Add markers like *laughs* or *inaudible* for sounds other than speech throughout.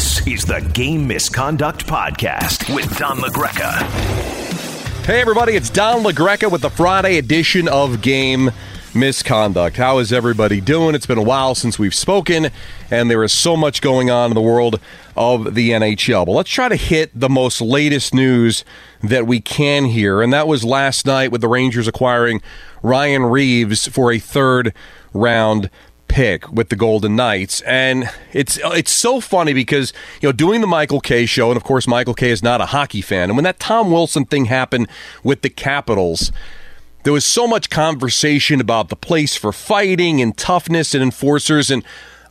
This is the Game Misconduct Podcast with Don LaGreca. Hey, everybody, it's Don LaGreca with the Friday edition of Game Misconduct. How is everybody doing? It's been a while since we've spoken, and there is so much going on in the world of the NHL. But let's try to hit the most latest news that we can hear, and that was last night with the Rangers acquiring Ryan Reaves for a third round pick with the Golden Knights. And it's it's so funny because, you know, doing the Michael Kay show, and of course Michael Kay is not a hockey fan. And when that Tom Wilson thing happened with the Capitals, there was so much conversation about the place for fighting and toughness and enforcers and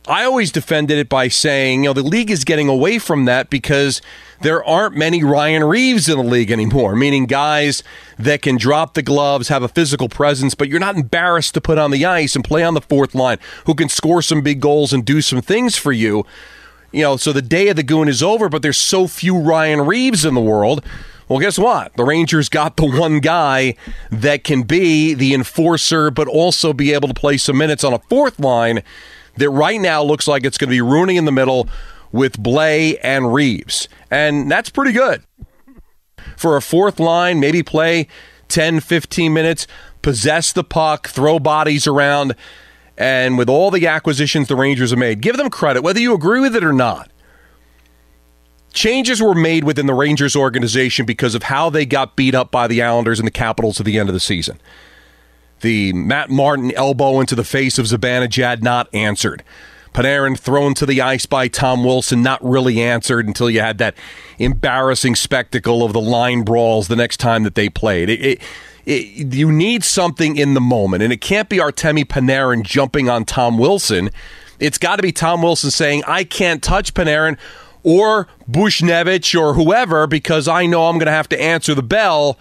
I always defended it by saying, you know, the league is getting away from that because there aren't many Ryan Reaves in the league anymore, meaning guys that can drop the gloves, have a physical presence, but you're not embarrassed to put on the ice and play on the fourth line, who can score some big goals and do some things for you. You know, so the day of the goon is over, but there's so few Ryan Reaves in the world. Well, guess what? The Rangers got the one guy that can be the enforcer, but also be able to play some minutes on a fourth line that right now looks like it's going to be Rooney in the middle with Blais and Reaves. And that's pretty good. For a fourth line, maybe play 10, 15 minutes, possess the puck, throw bodies around. And with all the acquisitions the Rangers have made, give them credit, whether you agree with it or not. Changes were made within the Rangers organization because of how they got beat up by the Islanders and the Capitals at the end of the season. The Matt Martin elbow into the face of Zibanejad not answered. Panarin thrown to the ice by Tom Wilson, not really answered until you had that embarrassing spectacle of the line brawls the next time that they played. It, it, it, you need something in the moment, and it can't be Artemi Panarin jumping on Tom Wilson. It's got to be Tom Wilson saying, I can't touch Panarin or Buchnevich or whoever because I know I'm going to have to answer the bell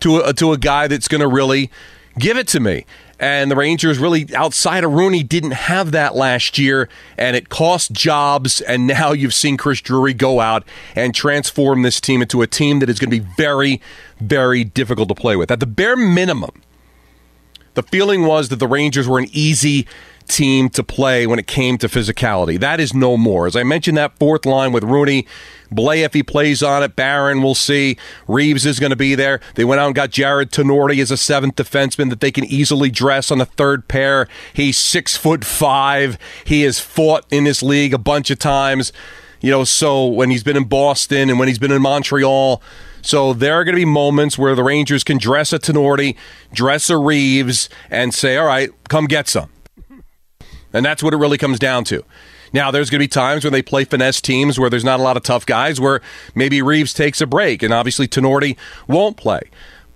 to a, to a guy that's going to really give it to me. And the Rangers really, outside of Rooney, didn't have that last year, and it cost jobs. And now you've seen Chris Drury go out and transform this team into a team that is going to be very, very difficult to play with. At the bare minimum, the feeling was that the Rangers were an easy team to play when it came to physicality. That is no more. As I mentioned, that fourth line with Rooney, Blais, if he plays on it, Barron, we'll see. Reaves is going to be there. They went out and got Jared Tinordi as a seventh defenseman that they can easily dress on the third pair. He's six foot five. He has fought in this league a bunch of times. You know, so when he's been in Boston and when he's been in Montreal, so there are going to be moments where the Rangers can dress a Tinordi, dress a Reaves, and say, all right, come get some. And that's what it really comes down to. Now, there's going to be times when they play finesse teams where there's not a lot of tough guys, where maybe Reaves takes a break, and obviously Tinordi won't play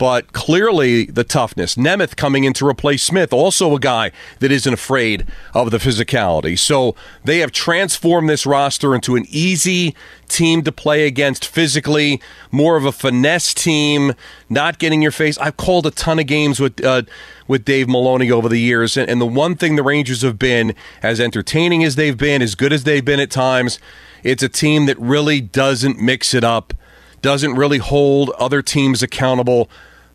but clearly the toughness. Nemeth coming in to replace Smith, also a guy that isn't afraid of the physicality. So they have transformed this roster into an easy team to play against physically, more of a finesse team, not getting your face. I've called a ton of games with uh, with Dave Maloney over the years, and, and the one thing the Rangers have been, as entertaining as they've been, as good as they've been at times, it's a team that really doesn't mix it up, doesn't really hold other teams accountable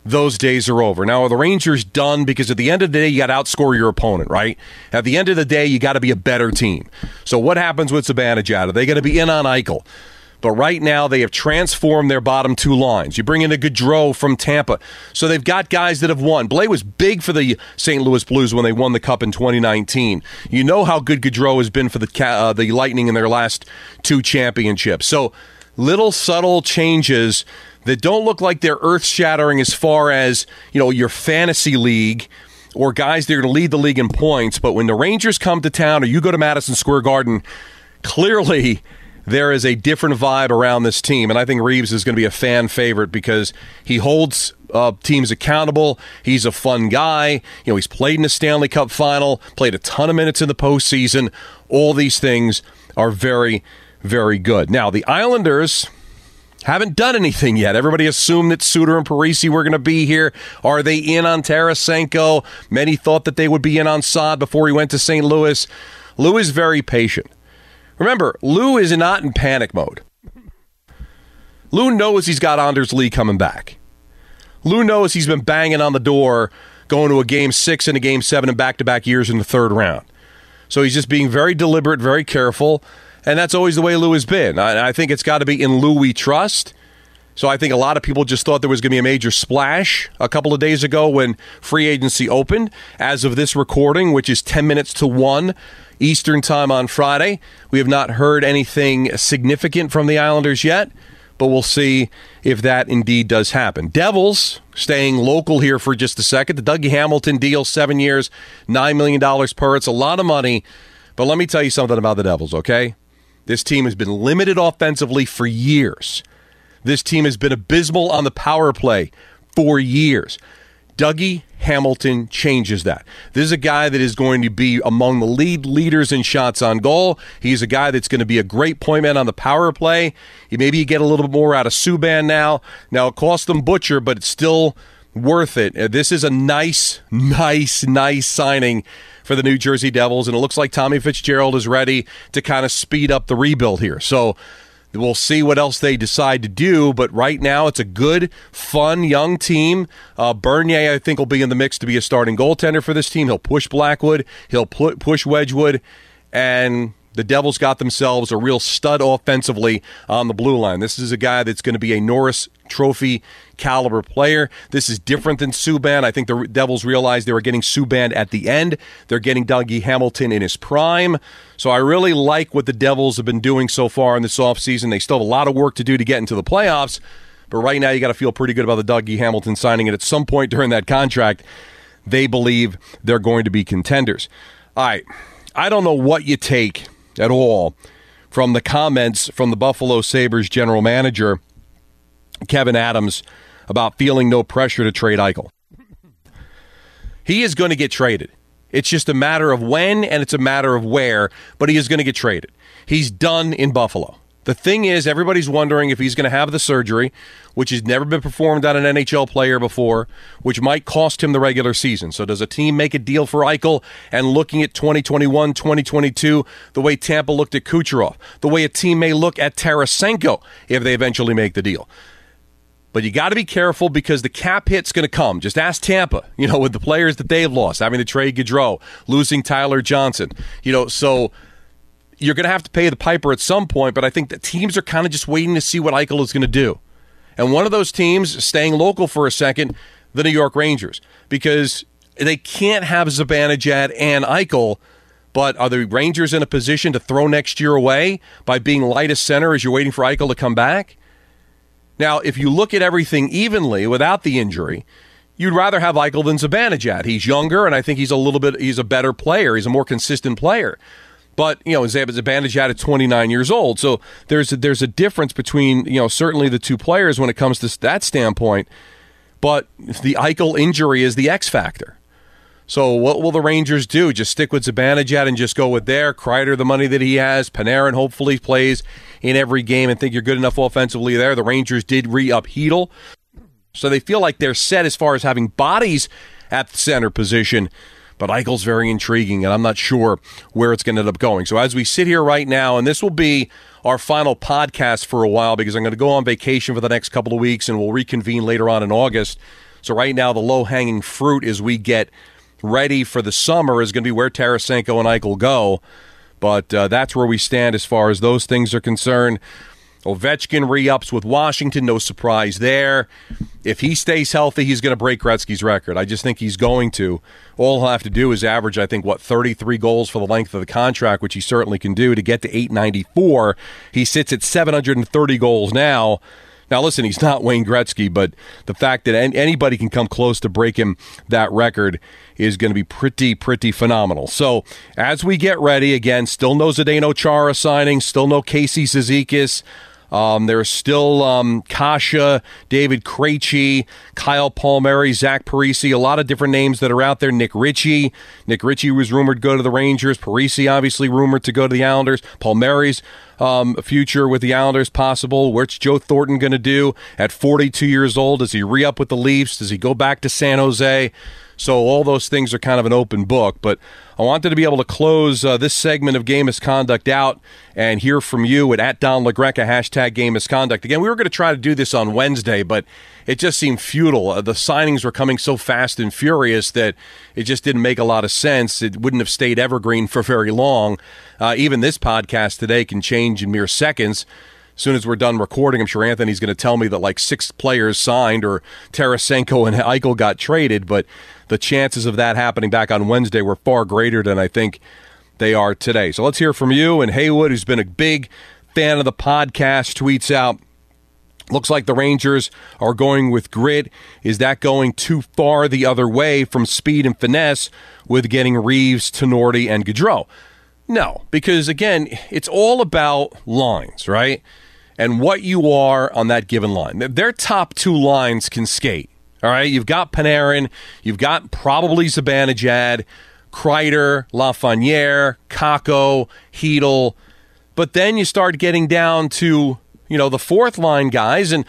those days are over. Now, are the Rangers done? Because at the end of the day, you got to outscore your opponent, right? At the end of the day, you got to be a better team. So, what happens with Zibanejad? Are they going to be in on Eichel? But right now, they have transformed their bottom two lines. You bring in a Goodrow from Tampa. So they've got guys that have won. Blais was big for the St. Louis Blues when they won the Cup in 2019. You know how good Goodrow has been for the, uh, the Lightning in their last two championships. So little subtle changes that don't look like they're earth shattering as far as, you know, your fantasy league or guys that are going to lead the league in points. But when the Rangers come to town or you go to Madison Square Garden, clearly there is a different vibe around this team. And I think Reaves is going to be a fan favorite because he holds uh, teams accountable. He's a fun guy. You know, he's played in the Stanley Cup final, played a ton of minutes in the postseason. All these things are very, very good. Now, the Islanders haven't done anything yet. Everybody assumed that Suter and Parise were going to be here. Are they in on Tarasenko? Many thought that they would be in on Saad before he went to St. Louis. Lou is very patient. Remember, Lou is not in panic mode. Lou knows he's got Anders Lee coming back. Lou knows he's been banging on the door going to a game six and a game seven in back to back years in the third round. So he's just being very deliberate, very careful And that's always the way Lou has been. I, I think it's got to be in Lou we trust. So I think a lot of people just thought there was going to be a major splash a couple of days ago when free agency opened. As of this recording, which is 10 minutes to 1 Eastern Time on Friday, we have not heard anything significant from the Islanders yet, but we'll see if that indeed does happen. Devils staying local here for just a second. The Dougie Hamilton deal, seven years, $9 million per. It's a lot of money. But let me tell you something about the Devils, okay? This team has been limited offensively for years. This team has been abysmal on the power play for years. Dougie Hamilton changes that. This is a guy that is going to be among the lead leaders in shots on goal. He's a guy that's going to be a great point man on the power play. Maybe you get a little bit more out of Subban now. Now, it cost them Butcher, but it's still worth it. Uh, this is a nice, nice, nice signing for the New Jersey Devils, and it looks like Tommy Fitzgerald is ready to kind of speed up the rebuild here. So, We'll see what else they decide to do, but right now it's a good, fun, young team. Uh, Bernier, I think, will be in the mix to be a starting goaltender for this team. He'll push Blackwood, he'll push Wedgewood, and the Devils got themselves a real stud offensively on the blue line. This is a guy that's going to be a Norris Trophy caliber player. This is different than Subban. I think the Devils realized they were getting Subban at the end. They're getting Dougie Hamilton in his prime. So I really like what the Devils have been doing so far in this offseason. They still have a lot of work to do to get into the playoffs. But right now, you got to feel pretty good about the Dougie Hamilton signing. And at some point during that contract, they believe they're going to be contenders. All right. I don't know what you take at all from the comments from the Buffalo Sabres general manager, Kevin Adams, about feeling no pressure to trade Eichel. He is going to get traded. It's just a matter of when and it's a matter of where, but he is going to get traded. He's done in Buffalo. The thing is, everybody's wondering if he's going to have the surgery, which has never been performed on an NHL player before, which might cost him the regular season. So, does a team make a deal for Eichel and looking at 2021, 2022, the way Tampa looked at Kucherov, the way a team may look at Tarasenko if they eventually make the deal? But you got to be careful because the cap hit's going to come. Just ask Tampa, you know, with the players that they've lost, having to trade Goodrow, losing Tyler Johnson, you know, so you're going to have to pay the piper at some point, but I think the teams are kind of just waiting to see what Eichel is going to do. And one of those teams, staying local for a second, the New York Rangers, because they can't have Zibanejad and Eichel, but are the Rangers in a position to throw next year away by being light as center as you're waiting for Eichel to come back? Now, if you look at everything evenly without the injury, you'd rather have Eichel than Zibanejad. He's younger, and I think he's a little bit, he's a better player. He's a more consistent player. But you know, Zibanejad at 29 years old, so there's a, there's a difference between you know certainly the two players when it comes to that standpoint. But the Eichel injury is the X factor. So what will the Rangers do? Just stick with Zibanejad and just go with there. Kreider, the money that he has. Panarin hopefully plays in every game and think you're good enough offensively there. The Rangers did re-up Chytil. So they feel like they're set as far as having bodies at the center position. But Eichel's very intriguing, and I'm not sure where it's going to end up going. So as we sit here right now, and this will be our final podcast for a while because I'm going to go on vacation for the next couple of weeks, and we'll reconvene later on in August. So right now, the low hanging fruit as we get ready for the summer is going to be where Tarasenko and Eichel go. But uh, that's where we stand as far as those things are concerned. Ovechkin re ups with Washington, no surprise there. If he stays healthy, he's going to break Gretzky's record. I just think he's going to. All he'll have to do is average, I think, what, 33 goals for the length of the contract, which he certainly can do to get to 894. He sits at 730 goals now. Now, listen, he's not Wayne Gretzky, but the fact that anybody can come close to breaking that record is going to be pretty, pretty phenomenal. So, as we get ready, again, still no Zdeno Chara signing, still no Casey Cizikas. Um, there's still um, Kase, David Krejci, Kyle Palmieri, Zach Parise, a lot of different names that are out there. Nick Ritchie. Nick Ritchie was rumored to go to the Rangers. Parise obviously rumored to go to the Islanders. Palmieri's um, future with the Islanders possible. What's Joe Thornton going to do at 42 years old? Does he re up with the Leafs? Does he go back to San Jose? So all those things are kind of an open book. But I wanted to be able to close uh, this segment of game misconduct out and hear from you at, at Don LaGreca, hashtag game misconduct. Again, we were going to try to do this on Wednesday, but it just seemed futile. Uh, the signings were coming so fast and furious that it just didn't make a lot of sense. It wouldn't have stayed evergreen for very long. Uh, even this podcast today can change in mere seconds as soon as we're done recording, I'm sure Anthony's going to tell me that like six players signed or Tarasenko and Eichel got traded, but the chances of that happening back on Wednesday were far greater than I think they are today. So let's hear from you. And Haywood, who's been a big fan of the podcast, tweets out. Looks like the Rangers are going with grit. Is that going too far the other way from speed and finesse with getting Reaves, Tinordi, and Goodrow? No, because again, it's all about lines, right? And what you are on that given line. Their top two lines can skate. All right, you've got Panarin, you've got probably Zibanejad, Kreider, Lafreniere, Kakko, Chytil, but then you start getting down to you know the fourth line guys, and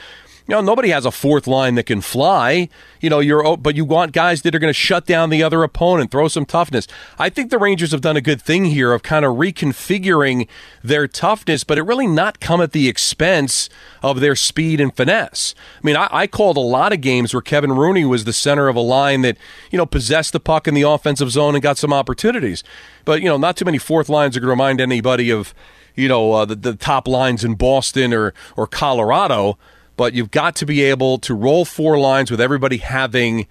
you know, nobody has a fourth line that can fly. You know, you're but you want guys that are going to shut down the other opponent, throw some toughness. I think the Rangers have done a good thing here of kind of reconfiguring their toughness, but it really not come at the expense of their speed and finesse. I mean, I, I called a lot of games where Kevin Rooney was the center of a line that you know possessed the puck in the offensive zone and got some opportunities. But you know, not too many fourth lines are going to remind anybody of you know uh, the, the top lines in Boston or or Colorado but you've got to be able to roll four lines with everybody having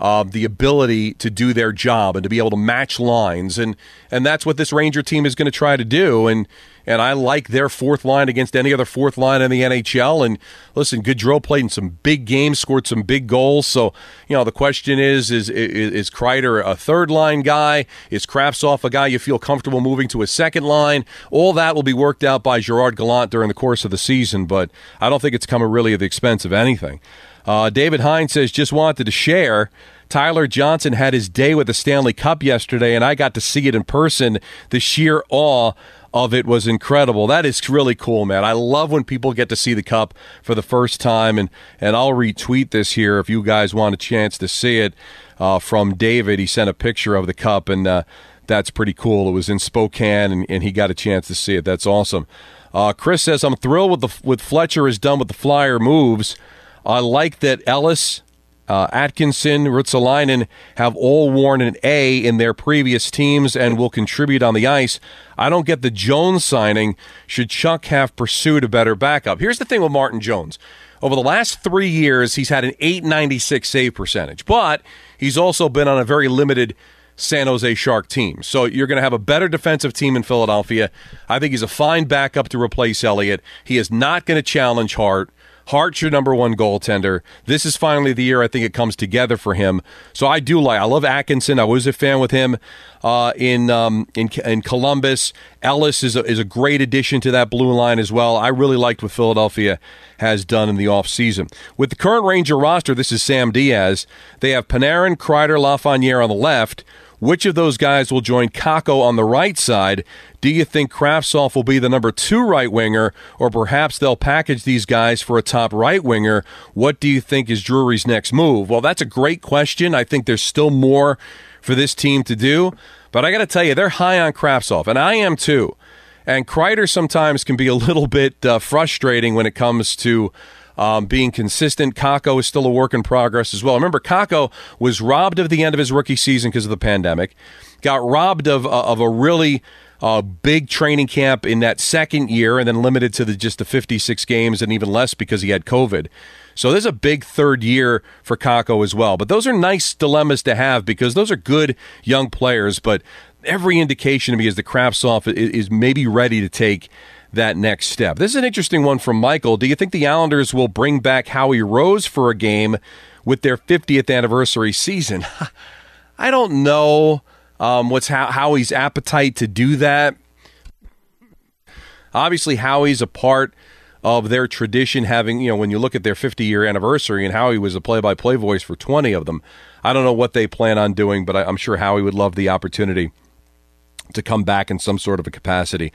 uh, the ability to do their job and to be able to match lines, and and that's what this Ranger team is going to try to do. And and I like their fourth line against any other fourth line in the NHL. And listen, Goodrow played in some big games, scored some big goals. So you know the question is: is is, is Kreider a third line guy? Is Kravtsov a guy you feel comfortable moving to a second line? All that will be worked out by Gerard Gallant during the course of the season. But I don't think it's coming really at the expense of anything. Uh, David Hines says, just wanted to share. Tyler Johnson had his day with the Stanley Cup yesterday, and I got to see it in person. The sheer awe of it was incredible. That is really cool, man. I love when people get to see the cup for the first time, and and I'll retweet this here if you guys want a chance to see it uh, from David. He sent a picture of the cup, and uh, that's pretty cool. It was in Spokane, and, and he got a chance to see it. That's awesome. Uh, Chris says I'm thrilled with the with Fletcher is done with the flyer moves. I like that Ellis, uh, Atkinson, Ristolainen have all worn an A in their previous teams and will contribute on the ice. I don't get the Jones signing. Should Chuck have pursued a better backup? Here's the thing with Martin Jones. Over the last three years, he's had an 896 save percentage, but he's also been on a very limited San Jose Shark team. So you're going to have a better defensive team in Philadelphia. I think he's a fine backup to replace Elliott. He is not going to challenge Hart. Hart's your number one goaltender. This is finally the year I think it comes together for him. So I do like. I love Atkinson. I was a fan with him uh, in um, in in Columbus. Ellis is a, is a great addition to that blue line as well. I really liked what Philadelphia has done in the offseason. With the current Ranger roster, this is Sam Diaz. They have Panarin, Kreider, Lafreniere on the left. Which of those guys will join Kakko on the right side? Do you think Kravtsov will be the number two right winger, or perhaps they'll package these guys for a top right winger? What do you think is Drury's next move? Well, that's a great question. I think there's still more for this team to do, but I got to tell you, they're high on Kravtsov, and I am too. And Kreider sometimes can be a little bit uh, frustrating when it comes to um, being consistent. Kakko is still a work in progress as well. Remember, Kakko was robbed of the end of his rookie season because of the pandemic, got robbed of, uh, of a really uh, big training camp in that second year, and then limited to the, just the 56 games and even less because he had COVID. So there's a big third year for Kakko as well. But those are nice dilemmas to have because those are good young players. But every indication to me is the Kravtsov is, is maybe ready to take that next step. This is an interesting one from Michael. Do you think the Islanders will bring back Howie Rose for a game with their 50th anniversary season? *laughs* I don't know um, what's how, Howie's appetite to do that. Obviously, Howie's a part of their tradition having, you know, when you look at their 50 year anniversary and Howie was a play by play voice for 20 of them. I don't know what they plan on doing, but I, I'm sure Howie would love the opportunity to come back in some sort of a capacity.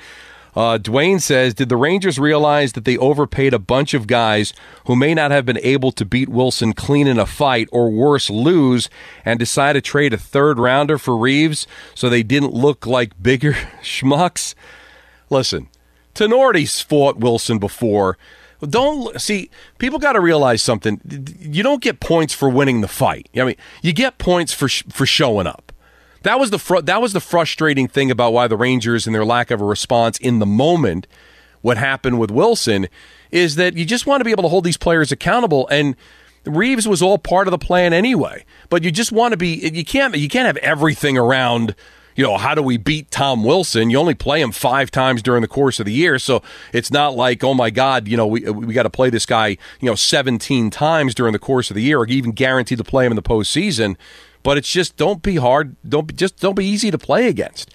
Uh, Dwayne says, Did the Rangers realize that they overpaid a bunch of guys who may not have been able to beat Wilson clean in a fight or worse, lose, and decide to trade a third rounder for Reaves so they didn't look like bigger *laughs* schmucks? Listen, Tinordi's fought Wilson before. Don't see people got to realize something. You don't get points for winning the fight. I mean, you get points for for showing up. That was the fr- that was the frustrating thing about why the Rangers and their lack of a response in the moment. What happened with Wilson is that you just want to be able to hold these players accountable and. Reaves was all part of the plan anyway, but you just want to be. You can't. You can't have everything around you know, how do we beat Tom Wilson? You only play him five times during the course of the year, so it's not like, oh my God, you know, we we got to play this guy, you know, 17 times during the course of the year, or even guaranteed to play him in the postseason. But it's just don't be hard, don't be, just don't be easy to play against.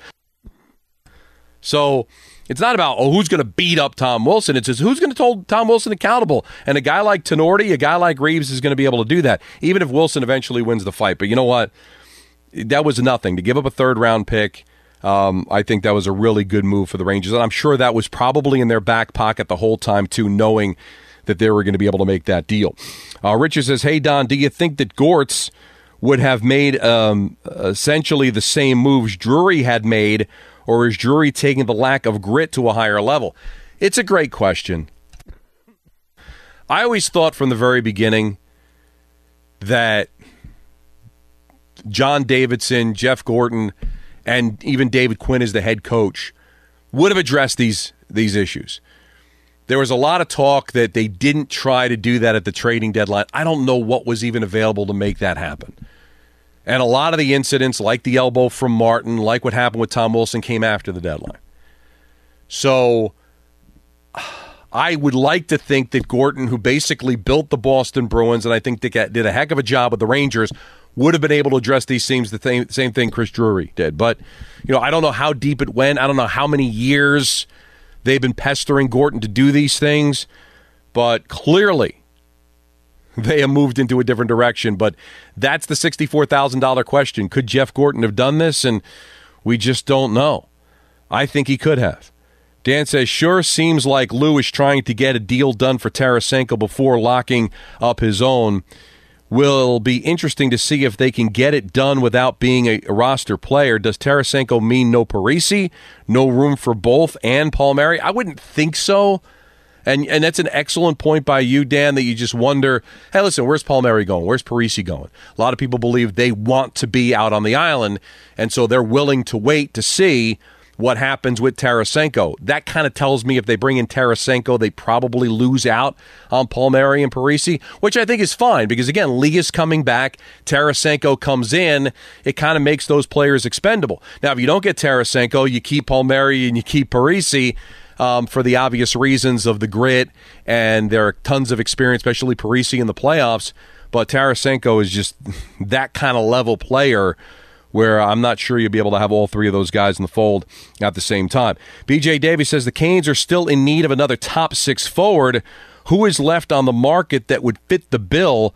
So it's not about oh who's going to beat up Tom Wilson. It's just who's going to hold Tom Wilson accountable. And a guy like Tinordi, a guy like Reaves is going to be able to do that, even if Wilson eventually wins the fight. But you know what? That was nothing to give up a third round pick. Um, I think that was a really good move for the Rangers, and I'm sure that was probably in their back pocket the whole time too, knowing that they were going to be able to make that deal. Uh, Richard says, "Hey Don, do you think that Gortz?" Would have made um, essentially the same moves Drury had made, or is Drury taking the lack of grit to a higher level? It's a great question. I always thought from the very beginning that John Davidson, Jeff Gorton, and even David Quinn as the head coach would have addressed these these issues. There was a lot of talk that they didn't try to do that at the trading deadline. I don't know what was even available to make that happen. And a lot of the incidents, like the elbow from Martin, like what happened with Tom Wilson, came after the deadline. So I would like to think that Gorton, who basically built the Boston Bruins, and I think did a heck of a job with the Rangers, would have been able to address these themes the same, same thing Chris Drury did. But, you know, I don't know how deep it went. I don't know how many years they've been pestering Gorton to do these things. But clearly, they have moved into a different direction. But that's the $64,000 question. Could Jeff Gorton have done this? And we just don't know. I think he could have. Dan says, sure seems like Lou is trying to get a deal done for Tarasenko before locking up his own. Will be interesting to see if they can get it done without being a, roster player. Does Tarasenko mean no Parise, no room for both and Palmieri? I wouldn't think so. And and that's an excellent point by you, Dan, that you just wonder, hey, listen, where's Paul Palmieri going? Where's Parise going? A lot of people believe they want to be out on the island, and so they're willing to wait to see what happens with Tarasenko. That kind of tells me if they bring in Tarasenko, they probably lose out on Paul Palmieri and Parise, which I think is fine because again, Lee is coming back. Tarasenko comes in. It kind of makes those players expendable. Now, if you don't get Tarasenko, you keep Paul Palmieri and you keep Parise um, for the obvious reasons of the grit, and there are tons of experience, especially Parise in the playoffs. But Tarasenko is just *laughs* that kind of level player where I'm not sure you'll be able to have all three of those guys in the fold at the same time. BJ Davies says the Canes are still in need of another top six forward. Who is left on the market that would fit the bill?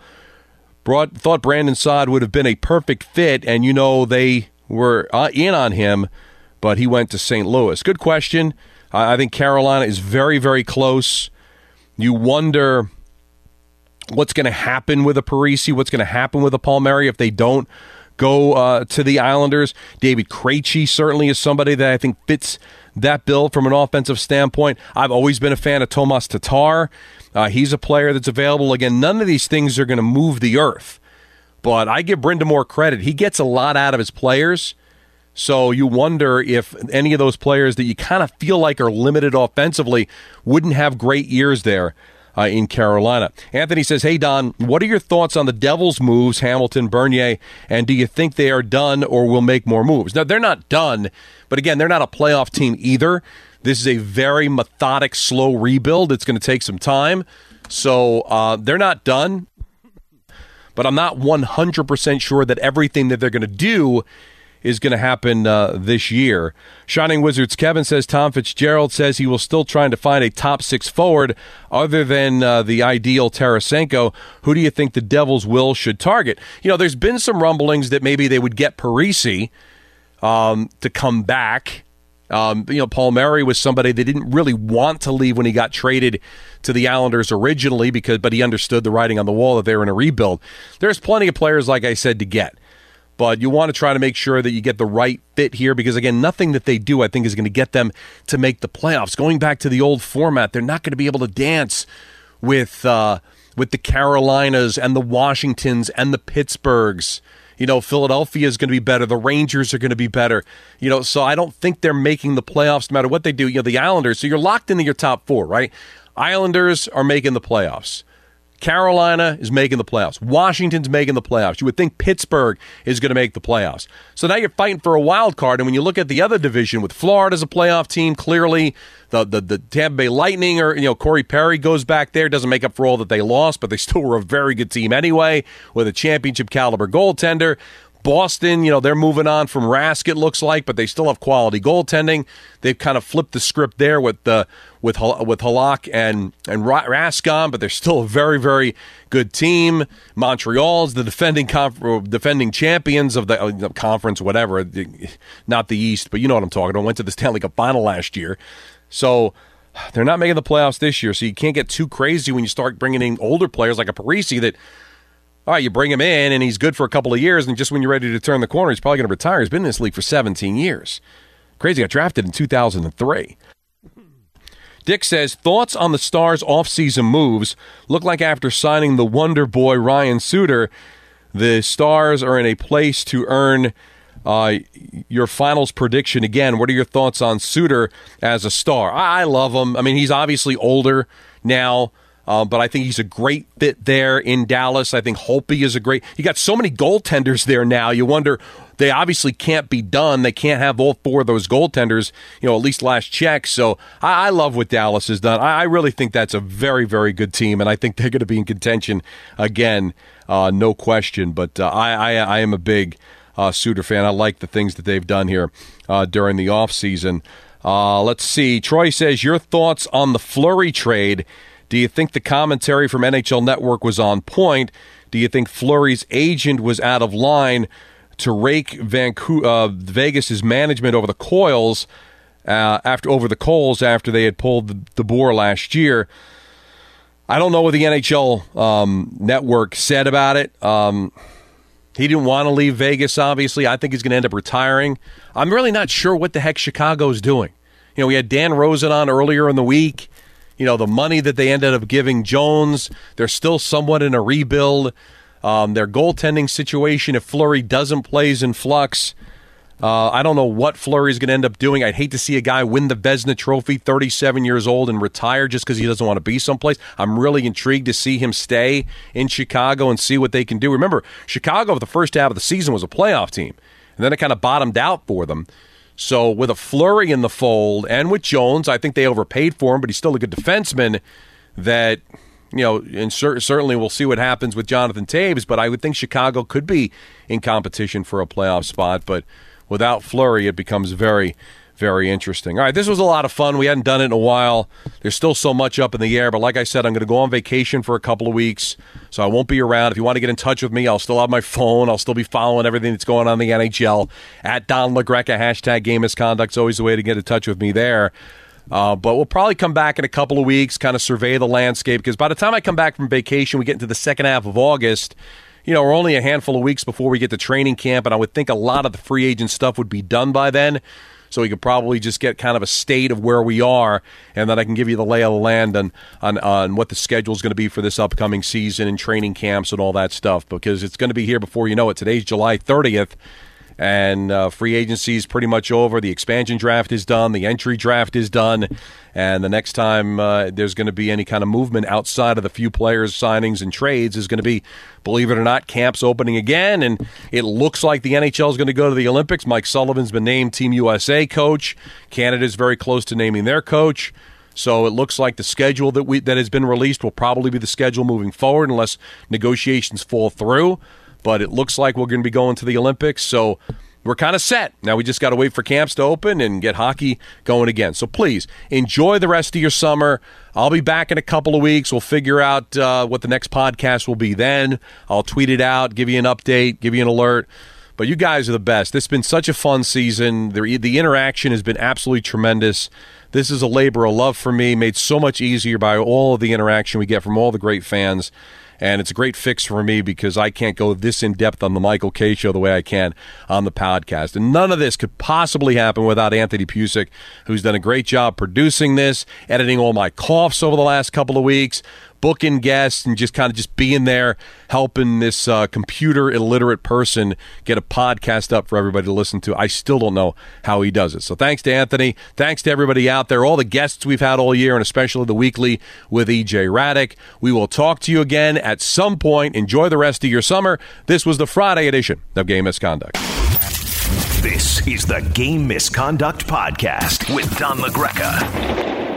Brought, thought Brandon Saad would have been a perfect fit, and you know they were uh, in on him, but he went to St. Louis. Good question. I think Carolina is very, very close. You wonder what's going to happen with a Parise, what's going to happen with a Palmieri if they don't go uh, to the Islanders. David Krejci certainly is somebody that I think fits that bill from an offensive standpoint. I've always been a fan of Tomas Tatar. Uh, he's a player that's available. Again, none of these things are going to move the earth, but I give Brind'Amour credit. He gets a lot out of his players. So you wonder if any of those players that you kind of feel like are limited offensively wouldn't have great years there. Uh, in Carolina. Anthony says, Hey, Don, what are your thoughts on the Devils' moves, Hamilton, Bernier, and do you think they are done or will make more moves? Now, they're not done, but again, they're not a playoff team either. This is a very methodic, slow rebuild. It's going to take some time. So uh, they're not done, but I'm not 100% sure that everything that they're going to do is going to happen uh, this year. Shining Wizards Kevin says Tom Fitzgerald says he will still trying to find a top six forward other than uh, the ideal Tarasenko. Who do you think the Devils will should target? You know, there's been some rumblings that maybe they would get Parise um, to come back Um, you know, Palmieri was somebody they didn't really want to leave when he got traded to the Islanders originally because, but he understood the writing on the wall that they were in a rebuild. There's plenty of players, like I said, to get, but you want to try to make sure that you get the right fit here because again, nothing that they do, I think, is going to get them to make the playoffs. Going back to the old format, they're not going to be able to dance with uh, with the Carolinas and the Washingtons and the Pittsburghs. You know, Philadelphia is going to be better. The Rangers are going to be better. You know, so I don't think they're making the playoffs no matter what they do. You know, the Islanders, so you're locked into your top four, right? Islanders are making the playoffs. Carolina is making the playoffs. Washington's making the playoffs. You would think Pittsburgh is going to make the playoffs. So now you're fighting for a wild card. And when you look at the other division with Florida as a playoff team, clearly the, the, the Tampa Bay Lightning or, you know, Corey Perry goes back there, doesn't make up for all that they lost, but they *laughs* still were a very good team anyway with a championship caliber goaltender. Boston, you know, they're moving on from Rask, it looks like, but they still have quality goaltending. They've kind of flipped the script there with the with with Halak and and Rascon, but they're still a very very good team. Montreal's the defending conf- defending champions of the uh, conference, whatever, not the East, but you know what I'm talking about. Went to the Stanley Cup final last year, so. They're not making the playoffs this year, so you can't get too crazy when you start bringing in older players like a Parise that all right, you bring him in and he's good for a couple of years, and just when you're ready to turn the corner, he's probably going to retire. He's been in this league for 17 years. Crazy got drafted in 2003. Dick says thoughts on the Stars' offseason moves look like after signing the Wonder Boy Ryan Suter, the Stars are in a place to earn uh, your finals prediction again. What are your thoughts on Suter as a star? I, I love him. I mean, he's obviously older now. Uh, but I think he's a great fit there in Dallas. I think Holtby is a great. You got so many goaltenders there now. You wonder they obviously can't be done. They can't have all four of those goaltenders, you know, at least last check. So I, I love what Dallas has done. I, I, really think that's a very, very good team, and I think *laughs* they're going to be in contention again, uh, no question. But uh, I, I, I am a big uh, Suter fan. I like the things that they've done here uh, during the offseason. Uh, let's see. Troy says, Your thoughts on the Fleury trade do you think the commentary from NHL Network was on point? Do you think Fleury's agent was out of line to rake Vancouver, uh, Vegas's management over the coils uh, after over the coals after they had pulled the, the boar last year? I don't know what the NHL um, network said about it. Um, he didn't want to leave Vegas, obviously. I think he's going to end up retiring. I'm really not sure what the heck Chicago's doing. You know, we had Dan Rosen on earlier in the week you know, the money that they ended up giving Jones. They're still somewhat in a rebuild. Um, their goaltending situation, if Fleury doesn't play, is in flux. Uh, I don't know what Fleury is going to end up doing. I'd hate to see a guy win the Vezina Trophy, 37 years old, and retire just because he doesn't want to be someplace. I'm really intrigued to see him stay in Chicago and see what they can do. Remember, Chicago, the first half of the season, was a playoff team, and then it kind of bottomed out for them. So with a Fleury in the fold and with Jones, I think they overpaid for him, but he's still a good defenseman. That you know, and cer- certainly we'll see what happens with Jonathan Toews. But I would think Chicago could be in competition for a playoff spot. But without Fleury, it becomes very very interesting. All right, this was a lot of fun. We hadn't done it in a while. There's still so much up in the air, but like I said, I'm going to go on vacation for a couple of weeks, so I won't be around. If you want to get in touch with me, I'll still have my phone. I'll still be following everything that's going on in the NHL. At Don LaGreca, hashtag game misconduct is always the way to get in touch with me there. Uh, but we'll probably come back in a couple of weeks, kind of survey the landscape, because by the time I come back from vacation, we get into the second half of August you know, we're only a handful of weeks before we get to training camp, and I would think a lot of the free agent stuff would be done by then so we could probably just get kind of a state of where we are, and then I can give you the lay of the land on on, on what the schedule is going to be for this upcoming season and training camps and all that stuff because it's going to be here before you know it. Today's July 30th and uh, free agency is pretty much over. The expansion draft is done. The entry draft is done. And the next time uh, there's going to be any kind of movement outside of the few players signings and trades is going to be, believe it or not, camps opening again. And it looks like the NHL is going to go to the Olympics. Mike Sullivan's been named Team USA coach. Canada is very close to naming their coach. So it looks like the schedule that we that has been released will probably be the schedule moving forward unless negotiations fall through but it looks like we're going to be going to the Olympics. So we're kind of set. Now we just got to wait for camps to open and get hockey going again. So please enjoy the rest of your summer. I'll be back in a couple of weeks. We'll figure out uh, what the next podcast will be then. I'll tweet it out, give you an update, give you an alert. But you guys are the best. Has been such a fun season. The, the interaction has been absolutely tremendous. This is a labor of love for me, made so much easier by all of the interaction we get from all the great fans. And it's a great fix for me because I can't go this in depth on the Michael Kay show the way I can on the podcast. And none of this could possibly happen without Anthony Pusick, who's done a great job producing this, editing all my coughs over the last couple of weeks, booking guests and just kind of just being there helping this uh, computer illiterate person get a podcast up for everybody to listen to. I still don't know how he does it. So thanks to Anthony. Thanks to everybody out there, all the guests we've had all year, and especially the weekly with EJ Hradek. We will talk to you again at some point. Enjoy the rest of your summer. This was the Friday edition of Game Misconduct. This is the Game Misconduct Podcast with Don LaGreca.